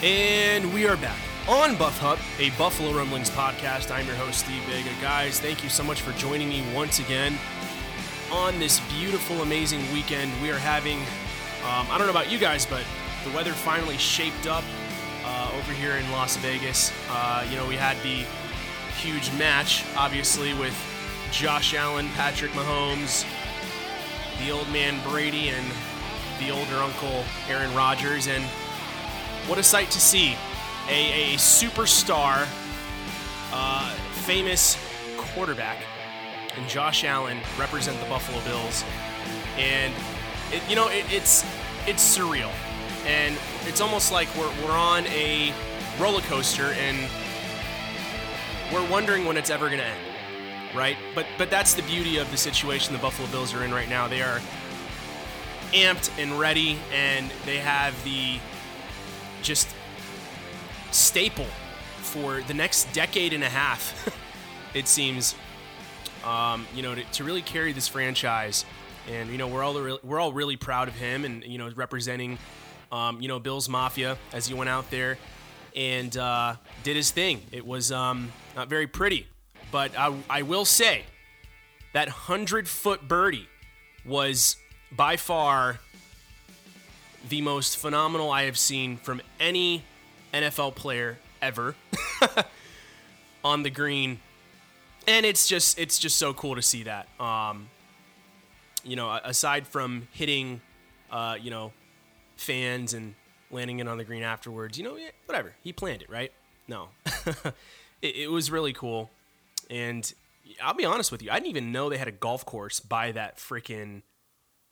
And we are back on Buff Hub, a Buffalo Rumblings podcast. I'm your host, Steve Vega. Guys, thank you so much for joining me once again on this beautiful, amazing weekend. We are having, um, I don't know about you guys, but the weather finally shaped up uh, over here in Las Vegas. Uh, you know, we had the huge match, obviously, with Josh Allen, Patrick Mahomes, the old man Brady, and the older uncle Aaron Rodgers. And what a sight to see. A, a superstar, uh, famous quarterback, and Josh Allen represent the Buffalo Bills. And, it, you know, it, it's, it's surreal. And it's almost like we're, we're on a roller coaster and we're wondering when it's ever going to end, right? But, but that's the beauty of the situation the Buffalo Bills are in right now. They are amped and ready, and they have the just staple for the next decade and a half, it seems. Um, you know, to, to, really carry this franchise, and you know, we're all re- we're all really proud of him, and you know, representing, um, you know, Bills Mafia as he went out there and uh, did his thing. It was um, not very pretty, but I, I will say that hundred foot birdie was by far the most phenomenal I have seen from any NFL player ever on the green. And it's just it's just so cool to see that. Um, you know, aside from hitting, uh, you know, fans and landing it on the green afterwards, you know, whatever. He planned it, right? No, it, it was really cool. And I'll be honest with you, I didn't even know they had a golf course by that freaking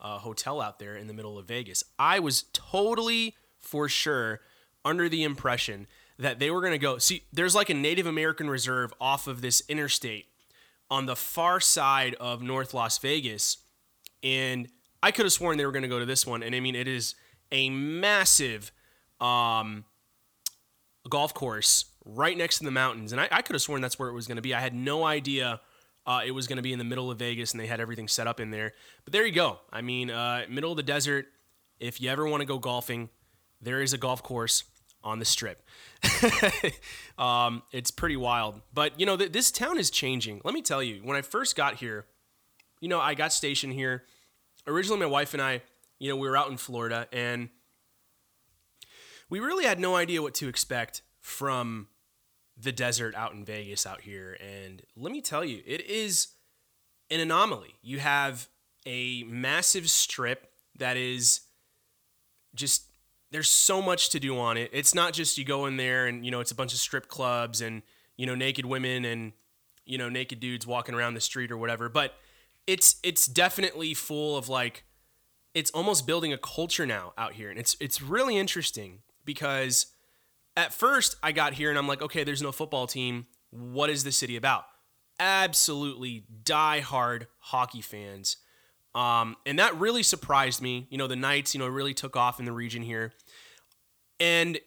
uh, hotel out there in the middle of Vegas. I was totally for sure under the impression that they were going to go. See, there's like a Native American reserve off of this interstate on the far side of North Las Vegas. And I could have sworn they were going to go to this one. And I mean, it is a massive um, golf course right next to the mountains. And I, I could have sworn that's where it was going to be. I had no idea uh, it was going to be in the middle of Vegas, and they had everything set up in there. But there you go. I mean, uh, middle of the desert. If you ever want to go golfing, there is a golf course on the strip. um, it's pretty wild. But you know, th- this town is changing. Let me tell you. When I first got here, you know, I got stationed here. Originally, my wife and I, you know, we were out in Florida, and we really had no idea what to expect from the desert out in Vegas out here. And let me tell you, it is an anomaly. You have a massive strip that is just there's so much to do on it. It's not just you go in there and you know it's a bunch of strip clubs and you know naked women and you know naked dudes walking around the street or whatever, but it's it's definitely full of like it's almost building a culture now out here and it's it's really interesting because at first I got here and I'm like, okay, there's no football team. What is the city about? Absolutely die-hard hockey fans. Um, and that really surprised me. You know, the Knights, you know, really took off in the region here. And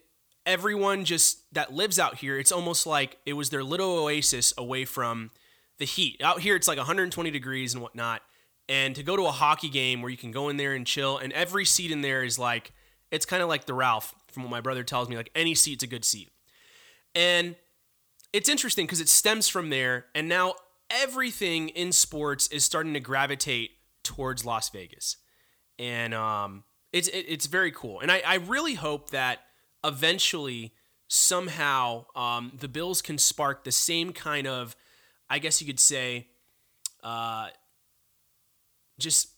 everyone just that lives out here, it's almost like it was their little oasis away from the heat. Out here, it's like 120 degrees and whatnot. And to go to a hockey game where you can go in there and chill, and every seat in there is like, it's kind of like the Ralph from what my brother tells me, like any seat's a good seat. And it's interesting because it stems from there. And now everything in sports is starting to gravitate towards Las Vegas, and um, it's it, it's very cool. And I, I really hope that eventually somehow um, the Bills can spark the same kind of, I guess you could say, uh, just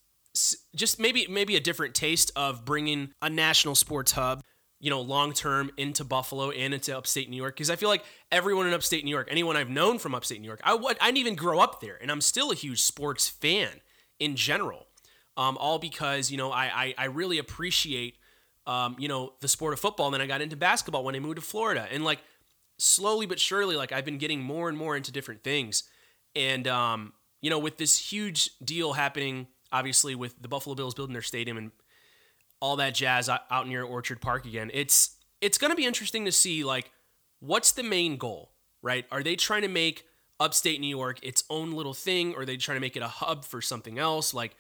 just maybe maybe a different taste of bringing a national sports hub you know, long term into Buffalo and into upstate New York because I feel like everyone in upstate New York, anyone I've known from upstate New York, I, I didn't even grow up there, and I'm still a huge sports fan in general. Um, all because you know I I, I really appreciate um, you know the sport of football. And then I got into basketball when I moved to Florida, and like slowly but surely, like I've been getting more and more into different things. And um, you know, with this huge deal happening, obviously with the Buffalo Bills building their stadium and all that jazz out near Orchard Park again. It's it's going to be interesting to see like what's the main goal, right? Are they trying to make upstate New York its own little thing or are they trying to make it a hub for something else? Like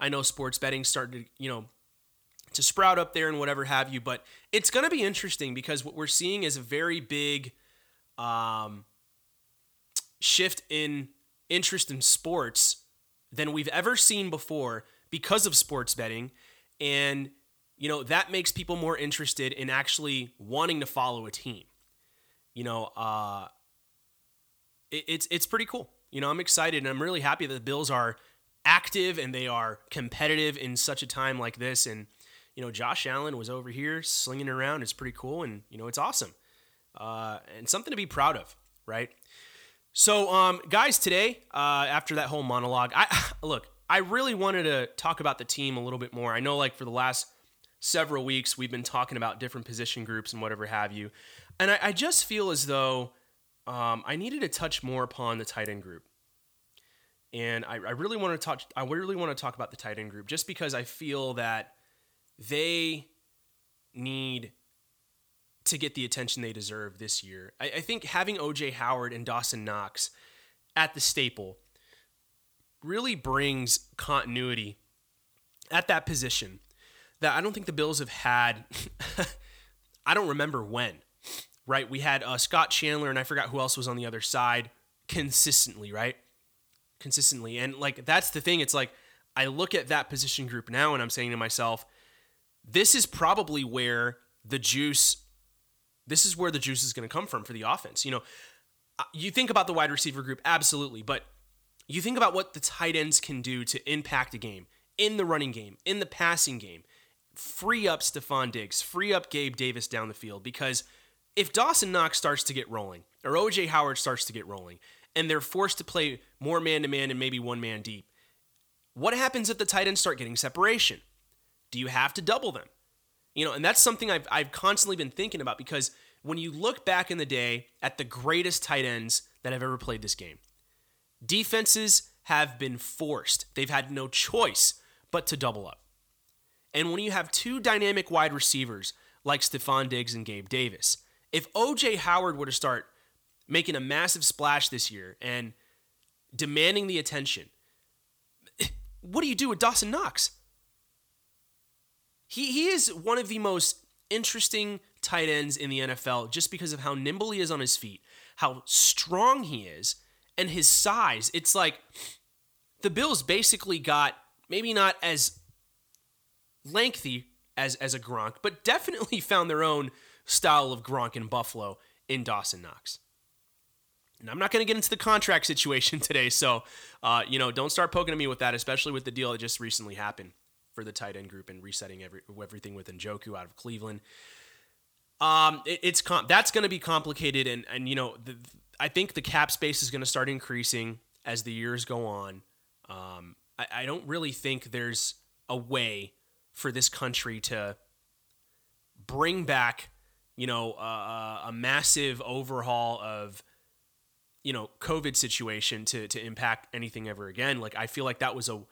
I know sports betting started, you know, to sprout up there and whatever have you, but it's going to be interesting because what we're seeing is a very big um, shift in interest in sports than we've ever seen before because of sports betting and you know, that makes people more interested in actually wanting to follow a team. You know, uh, it, it's it's pretty cool. You know, I'm excited and I'm really happy that the Bills are active and they are competitive in such a time like this. And you know, Josh Allen was over here slinging around. It's pretty cool, and you know, it's awesome uh, and something to be proud of, right? So, um, guys, today uh, after that whole monologue, I look. I really wanted to talk about the team a little bit more. I know, like for the last several weeks, we've been talking about different position groups and whatever have you. And I, I just feel as though um, I needed to touch more upon the tight end group. And I, I really want to touch. I really want to talk about the tight end group just because I feel that they need to get the attention they deserve this year. I, I think having OJ Howard and Dawson Knox at the staple really brings continuity at that position that I don't think the Bills have had. I don't remember when, right? We had uh, Scott Chandler and I forgot who else was on the other side consistently, right? Consistently. And like, that's the thing. It's like, I look at that position group now and I'm saying to myself, this is probably where the juice, this is where the juice is going to come from for the offense. You know, uh, you think about the wide receiver group, absolutely, but you think about what the tight ends can do to impact a game in the running game, in the passing game free up Stefon Diggs, free up Gabe Davis down the field because if Dawson Knox starts to get rolling or OJ Howard starts to get rolling and they're forced to play more man to man and maybe one man deep, what happens if the tight ends start getting separation? Do you have to double them? You know, and that's something I've, I've constantly been thinking about because when you look back in the day at the greatest tight ends that have ever played this game, defenses have been forced. They've had no choice but to double up. And when you have two dynamic wide receivers like Stefon Diggs and Gabe Davis, if OJ Howard were to start making a massive splash this year and demanding the attention, what do you do with Dawson Knox? He, he is one of the most interesting tight ends in the NFL just because of how nimble he is on his feet, how strong he is, and his size. It's like the Bills basically got maybe not as lengthy as as a Gronk, but definitely found their own style of Gronk in Buffalo in Dawson Knox. And I'm not going to get into the contract situation today, so uh, you know, don't start poking at me with that, especially with the deal that just recently happened for the tight end group and resetting every, everything with Njoku out of Cleveland. Um, it, it's com- that's going to be complicated, and and you know, the, I think the cap space is going to start increasing as the years go on. Um, I, I don't really think there's a way for this country to bring back, you know, uh, a massive overhaul of, you know, COVID situation to to impact anything ever again. Like I feel like that was a,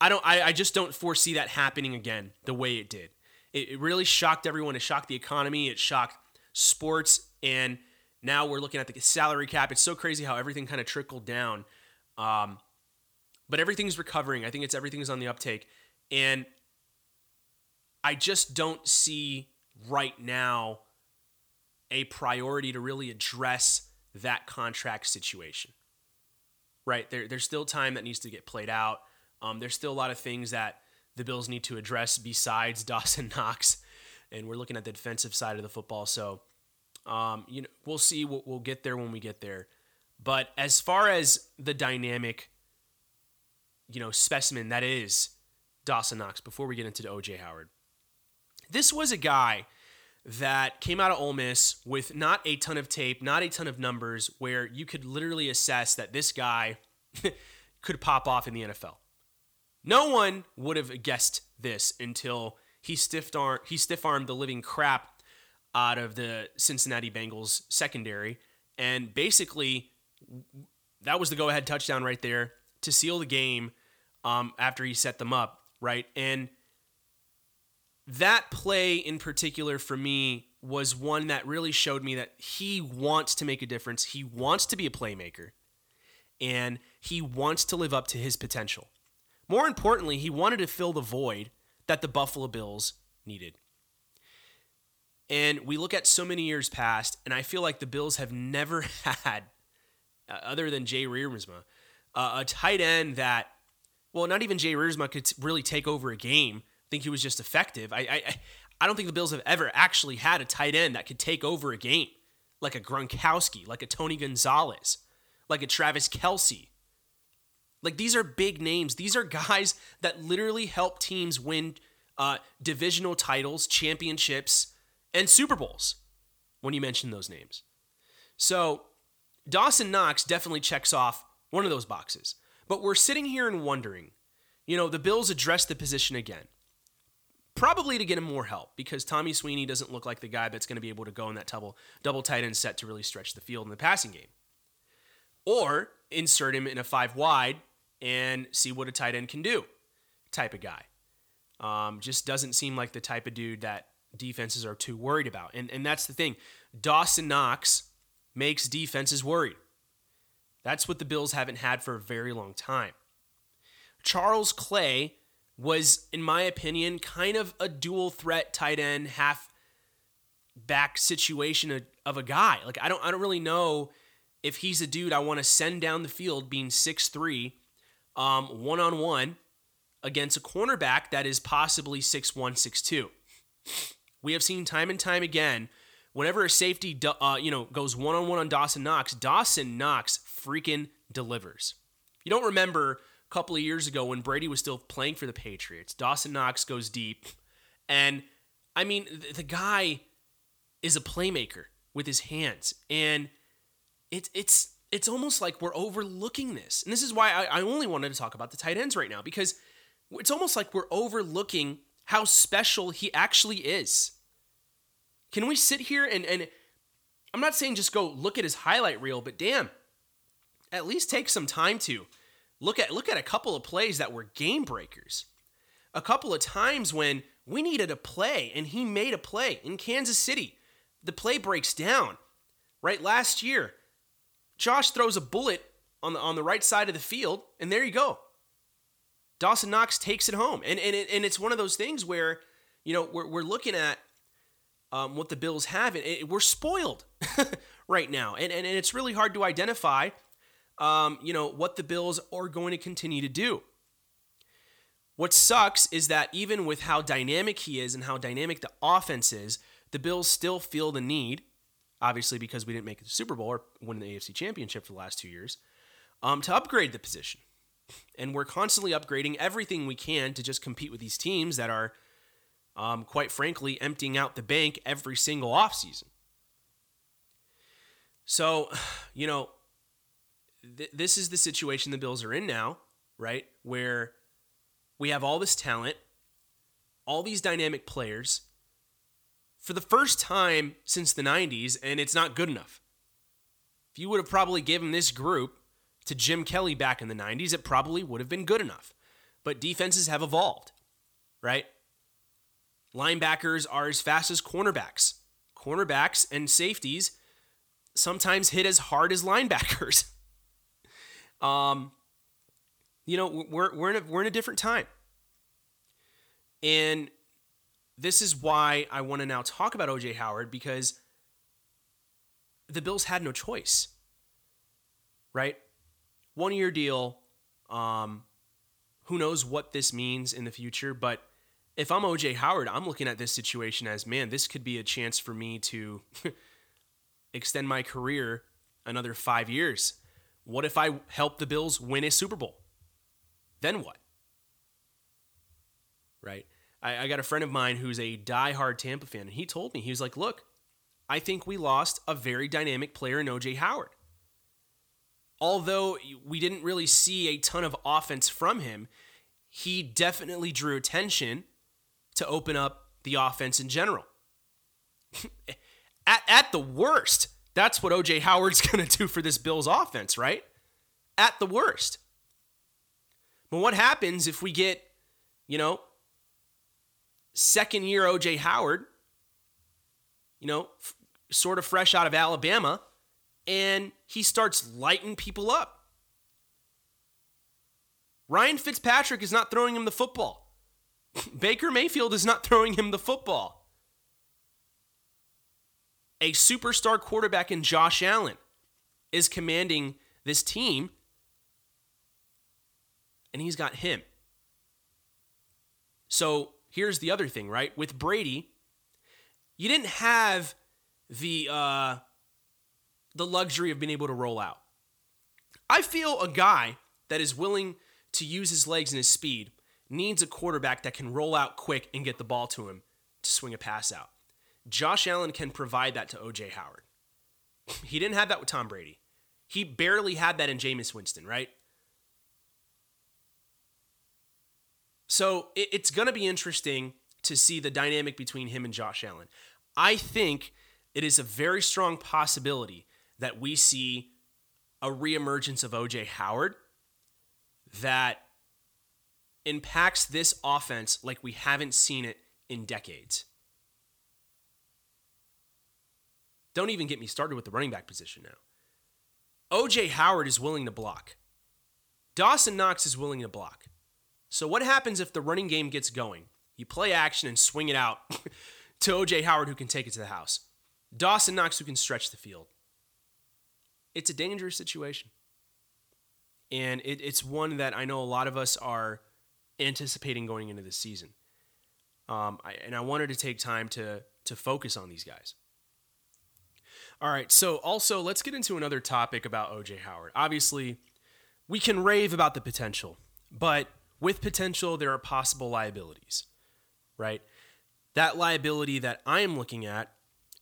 I don't, I, I just don't foresee that happening again the way it did. It, it really shocked everyone. It shocked the economy. It shocked sports, and now we're looking at the salary cap. It's so crazy how everything kind of trickled down. Um, but everything's recovering. I think it's everything's on the uptake, and I just don't see right now a priority to really address that contract situation. right? There, there's still time that needs to get played out. Um, there's still a lot of things that the Bills need to address besides Dawson Knox, and we're looking at the defensive side of the football. So, um, you know, we'll see. We'll, we'll get there when we get there. But as far as the dynamic, you know, specimen that is Dawson Knox, before we get into OJ Howard, this was a guy that came out of Ole Miss with not a ton of tape, not a ton of numbers, where you could literally assess that this guy could pop off in the NFL. No one would have guessed this until he stiff arm he stiff armed the living crap out of the Cincinnati Bengals secondary, and basically that was the go ahead touchdown right there to seal the game um, after he set them up right and that play in particular for me was one that really showed me that he wants to make a difference. He wants to be a playmaker and he wants to live up to his potential. More importantly, he wanted to fill the void that the Buffalo Bills needed. And we look at so many years past, and I feel like the Bills have never had, uh, other than Jay Riemersma, uh, a tight end that, well, not even Jay Riemersma could really take over a game I think he was just effective. I, I I don't think the Bills have ever actually had a tight end that could take over a game, like a Gronkowski, like a Tony Gonzalez, like a Travis Kelce. Like these are big names. These are guys that literally help teams win uh, divisional titles, championships, and Super Bowls. When you mention those names, so Dawson Knox definitely checks off one of those boxes. But we're sitting here and wondering, you know, the Bills address the position again probably to get him more help because Tommy Sweeney doesn't look like the guy that's going to be able to go in that double double tight end set to really stretch the field in the passing game. Or insert him in a five wide and see what a tight end can do, type of guy. Um, just doesn't seem like the type of dude that defenses are too worried about. And and that's the thing. Dawson Knox makes defenses worried. That's what the Bills haven't had for a very long time. Charles Clay was, in my opinion, kind of a dual threat tight end, half back situation of, a guy. Like I don't I don't really know if he's a dude I want to send down the field being 6'3, um, one on one against a cornerback that is possibly 6'1, 6'2. We have seen time and time again, whenever a safety uh, you know goes one on one on Dawson Knox, Dawson Knox freaking delivers. You don't remember a couple of years ago when Brady was still playing for the Patriots. Dawson Knox goes deep. And I mean, the guy is a playmaker with his hands. And it's it's it's almost like we're overlooking this. And this is why I, I only wanted to talk about the tight ends right now, because it's almost like we're overlooking how special he actually is. Can we sit here and and I'm not saying just go look at his highlight reel, but damn, at least take some time to Look at look at a couple of plays that were game breakers. A couple of times when we needed a play and he made a play in Kansas City. The play breaks down. Right last year, Josh throws a bullet on the on the right side of the field and there you go. Dawson Knox takes it home. And and, it, and it's one of those things where, you know, we're, we're looking at um, what the Bills have, and it, we're spoiled right now. And, and, and it's really hard to identify um, you know, what the Bills are going to continue to do. What sucks is that even with how dynamic he is and how dynamic the offense is, the Bills still feel the need, obviously because we didn't make the Super Bowl or win the AFC Championship for the last two years, um, to upgrade the position. And we're constantly upgrading everything we can to just compete with these teams that are, um, quite frankly, emptying out the bank every single offseason. So, you know, th- this is the situation the Bills are in now, right? Where we have all this talent, all these dynamic players for the first time since the 90s, and it's not good enough. If you would have probably given this group to Jim Kelly back in the 90s, it probably would have been good enough. But defenses have evolved, right? Linebackers are as fast as cornerbacks. Cornerbacks and safeties sometimes hit as hard as linebackers. Um, you know, we're we're in a, we're in a different time, and this is why I want to now talk about OJ Howard because the Bills had no choice, right? one year deal. Um, who knows what this means in the future? But if I'm OJ Howard, I'm looking at this situation as man, this could be a chance for me to extend my career another five years. What if I help the Bills win a Super Bowl? Then what? Right? I, I got a friend of mine who's a die-hard Tampa fan, and he told me, he was like, look, I think we lost a very dynamic player in OJ Howard. Although we didn't really see a ton of offense from him, he definitely drew attention to open up the offense in general. at, at the worst, that's what OJ Howard's going to do for this Bills offense, right? At the worst. But what happens if we get, you know, second year OJ Howard, you know, f- sort of fresh out of Alabama, and he starts lighting people up. Ryan Fitzpatrick is not throwing him the football. Baker Mayfield is not throwing him the football. A superstar quarterback in Josh Allen is commanding this team, and he's got him. So here's the other thing, right? With Brady, you didn't have the uh, the luxury of being able to roll out. I feel a guy that is willing to use his legs and his speed needs a quarterback that can roll out quick and get the ball to him to swing a pass out. Josh Allen can provide that to OJ Howard. He didn't have that with Tom Brady. He barely had that in Jameis Winston, right? So it, it's going to be interesting to see the dynamic between him and Josh Allen. I think it is a very strong possibility that we see a reemergence of OJ Howard that impacts this offense like we haven't seen it in decades. Don't even get me started with the running back position now. OJ Howard is willing to block. Dawson Knox is willing to block. So, what happens if the running game gets going? You play action and swing it out to OJ Howard, who can take it to the house. Dawson Knox, who can stretch the field. It's a dangerous situation. And it, it's one that I know a lot of us are anticipating going into this season. Um, I, and I wanted to take time to, to focus on these guys. All right, so also let's get into another topic about OJ Howard. Obviously, we can rave about the potential, but with potential, there are possible liabilities, right? That liability that I am looking at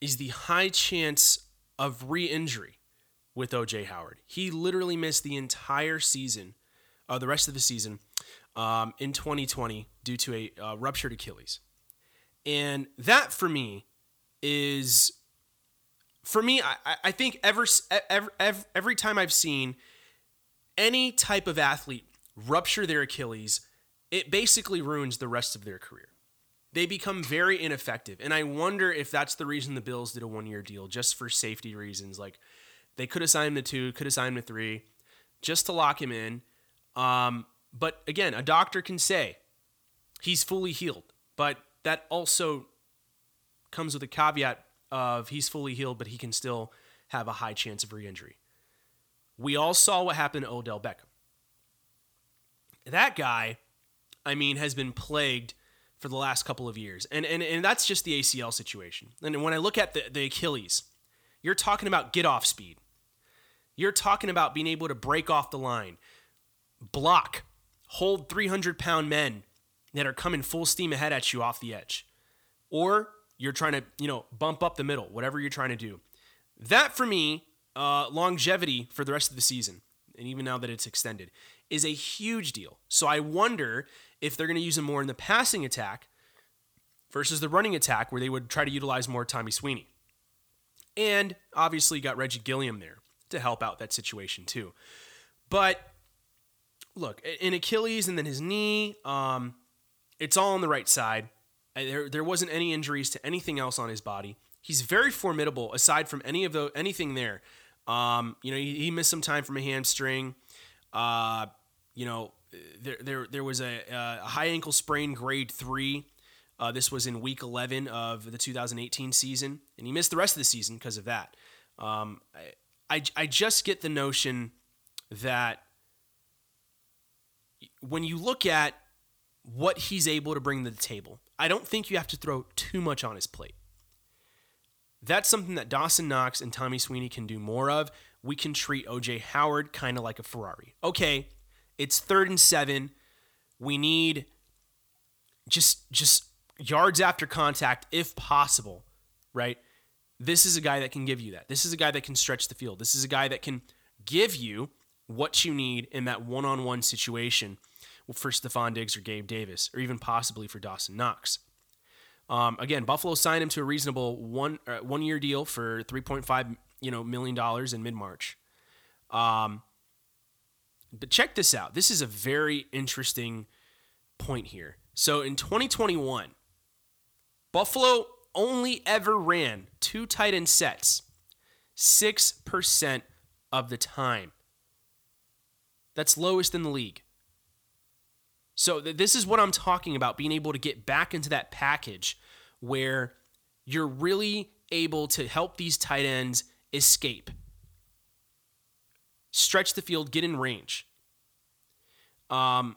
is the high chance of re injury with OJ Howard. He literally missed the entire season, uh, the rest of the season, um, in 2020 due to a uh, ruptured Achilles. And that for me is, for me, I, I think ever, every, every time I've seen any type of athlete rupture their Achilles, it basically ruins the rest of their career. They become very ineffective. And I wonder if that's the reason the Bills did a one year deal, just for safety reasons. Like they could have signed him to two, could have signed him to three, just to lock him in. Um, but again, a doctor can say he's fully healed, but that also comes with a caveat of he's fully healed, but he can still have a high chance of re injury. We all saw what happened to Odell Beckham that guy, I mean, has been plagued for the last couple of years. And, and, and that's just the ACL situation. And when I look at the, the Achilles, you're talking about get off speed. You're talking about being able to break off the line, block, hold 300 pound men that are coming full steam ahead at you off the edge. Or you're trying to, you know, bump up the middle, whatever you're trying to do. That for me, uh, longevity for the rest of the season, and even now that it's extended, is a huge deal. So I wonder if they're going to use him more in the passing attack versus the running attack, where they would try to utilize more Tommy Sweeney. And obviously, got Reggie Gilliam there to help out that situation too. But look, in Achilles and then his knee, um, it's all on the right side. There, there wasn't any injuries to anything else on his body. He's very formidable aside from any of the anything there. Um, you know, he, he, missed some time from a hamstring. Uh, you know, there there there was a, a high ankle sprain, grade three. Uh, this was in week 11 of the 2018 season, and he missed the rest of the season because of that. Um, I, I, I just get the notion that when you look at what he's able to bring to the table, I don't think you have to throw too much on his plate. That's something that Dawson Knox and Tommy Sweeney can do more of. We can treat OJ Howard kind of like a Ferrari. Okay, it's third and seven. We need just just yards after contact if possible, right? This is a guy that can give you that. This is a guy that can stretch the field. This is a guy that can give you what you need in that one-on-one situation for Stefon Diggs or Gabe Davis, or even possibly for Dawson Knox. Um, again, Buffalo signed him to a reasonable one uh, one year deal for three point five you know million dollars in mid March. Um, but check this out. This is a very interesting point here. So in 2021, Buffalo only ever ran two tight end sets six percent of the time. That's lowest in the league. So th- this is what I'm talking about being able to get back into that package where you're really able to help these tight ends escape, stretch the field, get in range. Um,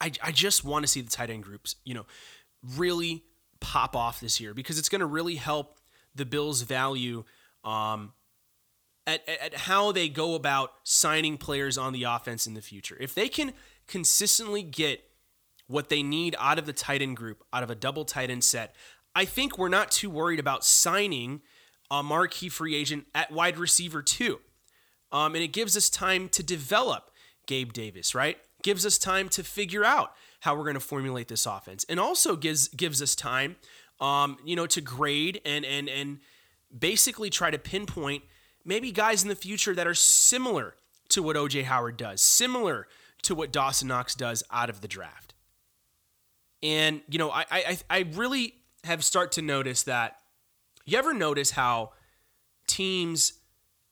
I, I just want to see the tight end groups, you know, really pop off this year because it's going to really help the Bills' value um, at, at how they go about signing players on the offense in the future. If they can consistently get what they need out of the tight end group, out of a double tight end set, I think we're not too worried about signing a marquee free agent at wide receiver too. Um, and it gives us time to develop Gabe Davis, right? Gives us time to figure out how we're going to formulate this offense, and also gives gives us time, um, you know, to grade and and and basically try to pinpoint maybe guys in the future that are similar to what OJ Howard does, similar to what Dawson Knox does out of the draft. And you know, I I I really have start to notice that. You ever notice how teams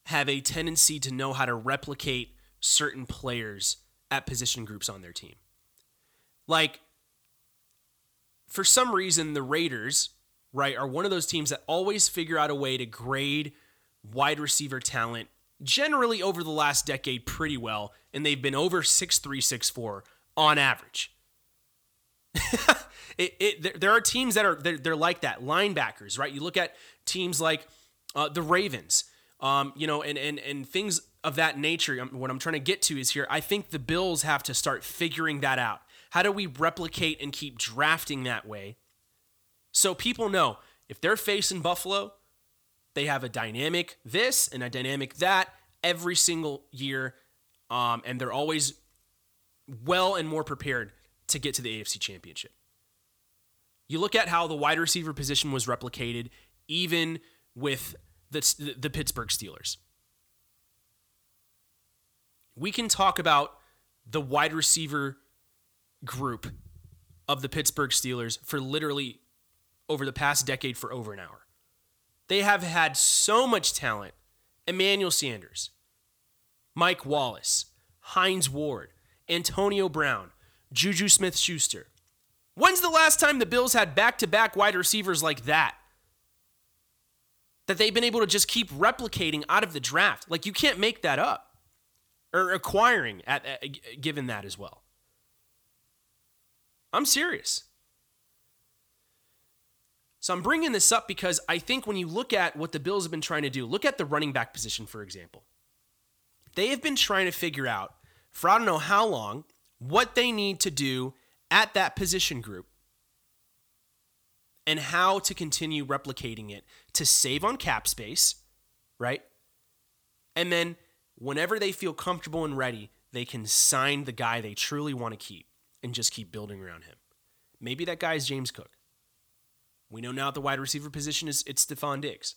have a tendency to know how to replicate certain players at position groups on their team? Like, for some reason, the Raiders, right, are one of those teams that always figure out a way to grade wide receiver talent generally over the last decade pretty well, and they've been over 6'3, 6'4 on average. it, it, there are teams that are they're, they're, like that. Linebackers right? You look at teams like uh, the ravens um, you know and, and and things of that nature. What i'm trying to get to is here i think the bills have to start figuring that out. How do we replicate and keep drafting that way? So people know if they're facing buffalo they have a dynamic this and a dynamic that every single year, um, and they're always well and more prepared to get to the AFC Championship. You look at how the wide receiver position was replicated, even with the, the Pittsburgh Steelers. We can talk about the wide receiver group of the Pittsburgh Steelers for literally over the past decade for over an hour. They have had so much talent. Emmanuel Sanders, Mike Wallace, Hines Ward, Antonio Brown, Juju Smith Schuster. When's the last time the Bills had back to back wide receivers like that? That they've been able to just keep replicating out of the draft. Like, you can't make that up. Or acquiring, at, at given that as well. I'm serious. So I'm bringing this up because I think when you look at what the Bills have been trying to do, look at the running back position, for example. They have been trying to figure out for I don't know how long what they need to do at that position group and how to continue replicating it to save on cap space, right? And then whenever they feel comfortable and ready, they can sign the guy they truly want to keep and just keep building around him. Maybe that guy is James Cook. We know now at the wide receiver position is it's Stefon Diggs.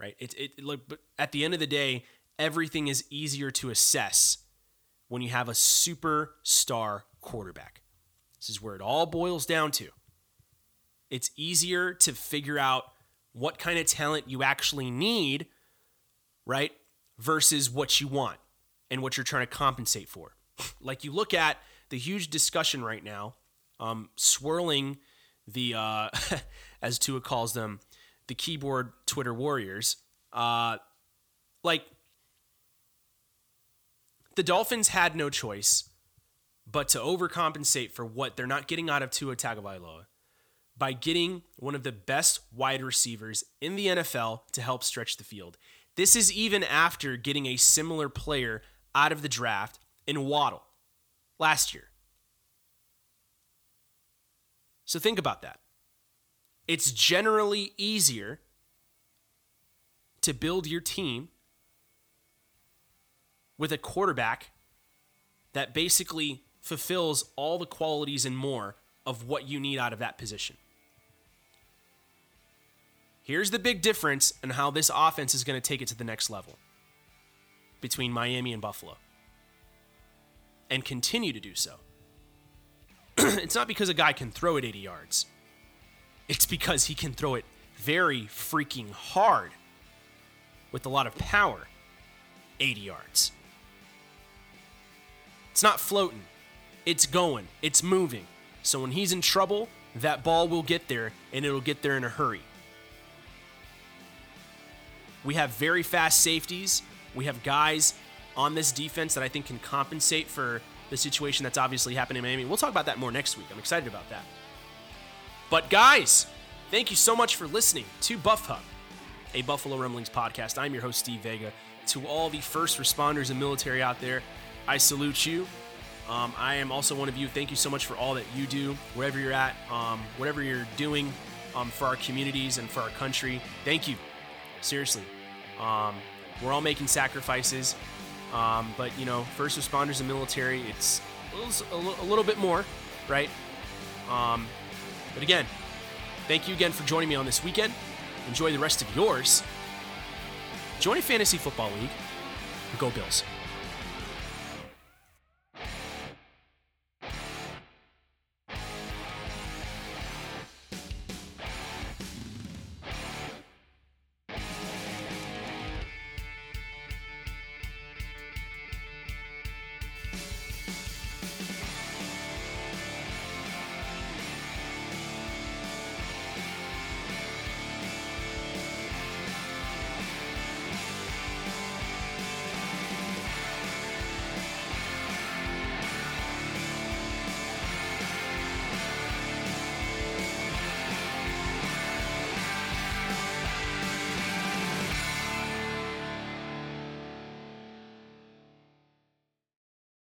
Right? It, it look but at the end of the day, everything is easier to assess when you have a superstar quarterback. This is where it all boils down to. It's easier to figure out what kind of talent you actually need, right? Versus what you want and what you're trying to compensate for. Like you look at the huge discussion right now, um, swirling the uh, as Tua calls them, the keyboard Twitter warriors. Uh, like the Dolphins had no choice but to overcompensate for what they're not getting out of Tua Tagovailoa by getting one of the best wide receivers in the NFL to help stretch the field. This is even after getting a similar player out of the draft in Waddle last year. So think about that. It's generally easier to build your team with a quarterback that basically fulfills all the qualities and more of what you need out of that position. Here's the big difference in how this offense is going to take it to the next level between Miami and Buffalo and continue to do so. it's not because a guy can throw it 80 yards, it's because he can throw it very freaking hard with a lot of power 80 yards. It's not floating, it's going, it's moving. So when he's in trouble, that ball will get there and it'll get there in a hurry. We have very fast safeties. We have guys on this defense that I think can compensate for the situation that's obviously happening in Miami. We'll talk about that more next week. I'm excited about that. But guys, thank you so much for listening to Buff Hub, a Buffalo Rumblings podcast. I'm your host, Steve Vega. To all the first responders and military out there, I salute you. Um, I am also one of you. Thank you so much for all that you do, wherever you're at, um, whatever you're doing um, for our communities and for our country. Thank you. Seriously. Um, we're all making sacrifices, um, but you know, first responders and military, it's a little, a little bit more, right? Um, but again, thank you again for joining me on this weekend. Enjoy the rest of yours. Join a fantasy football league. Go Bills.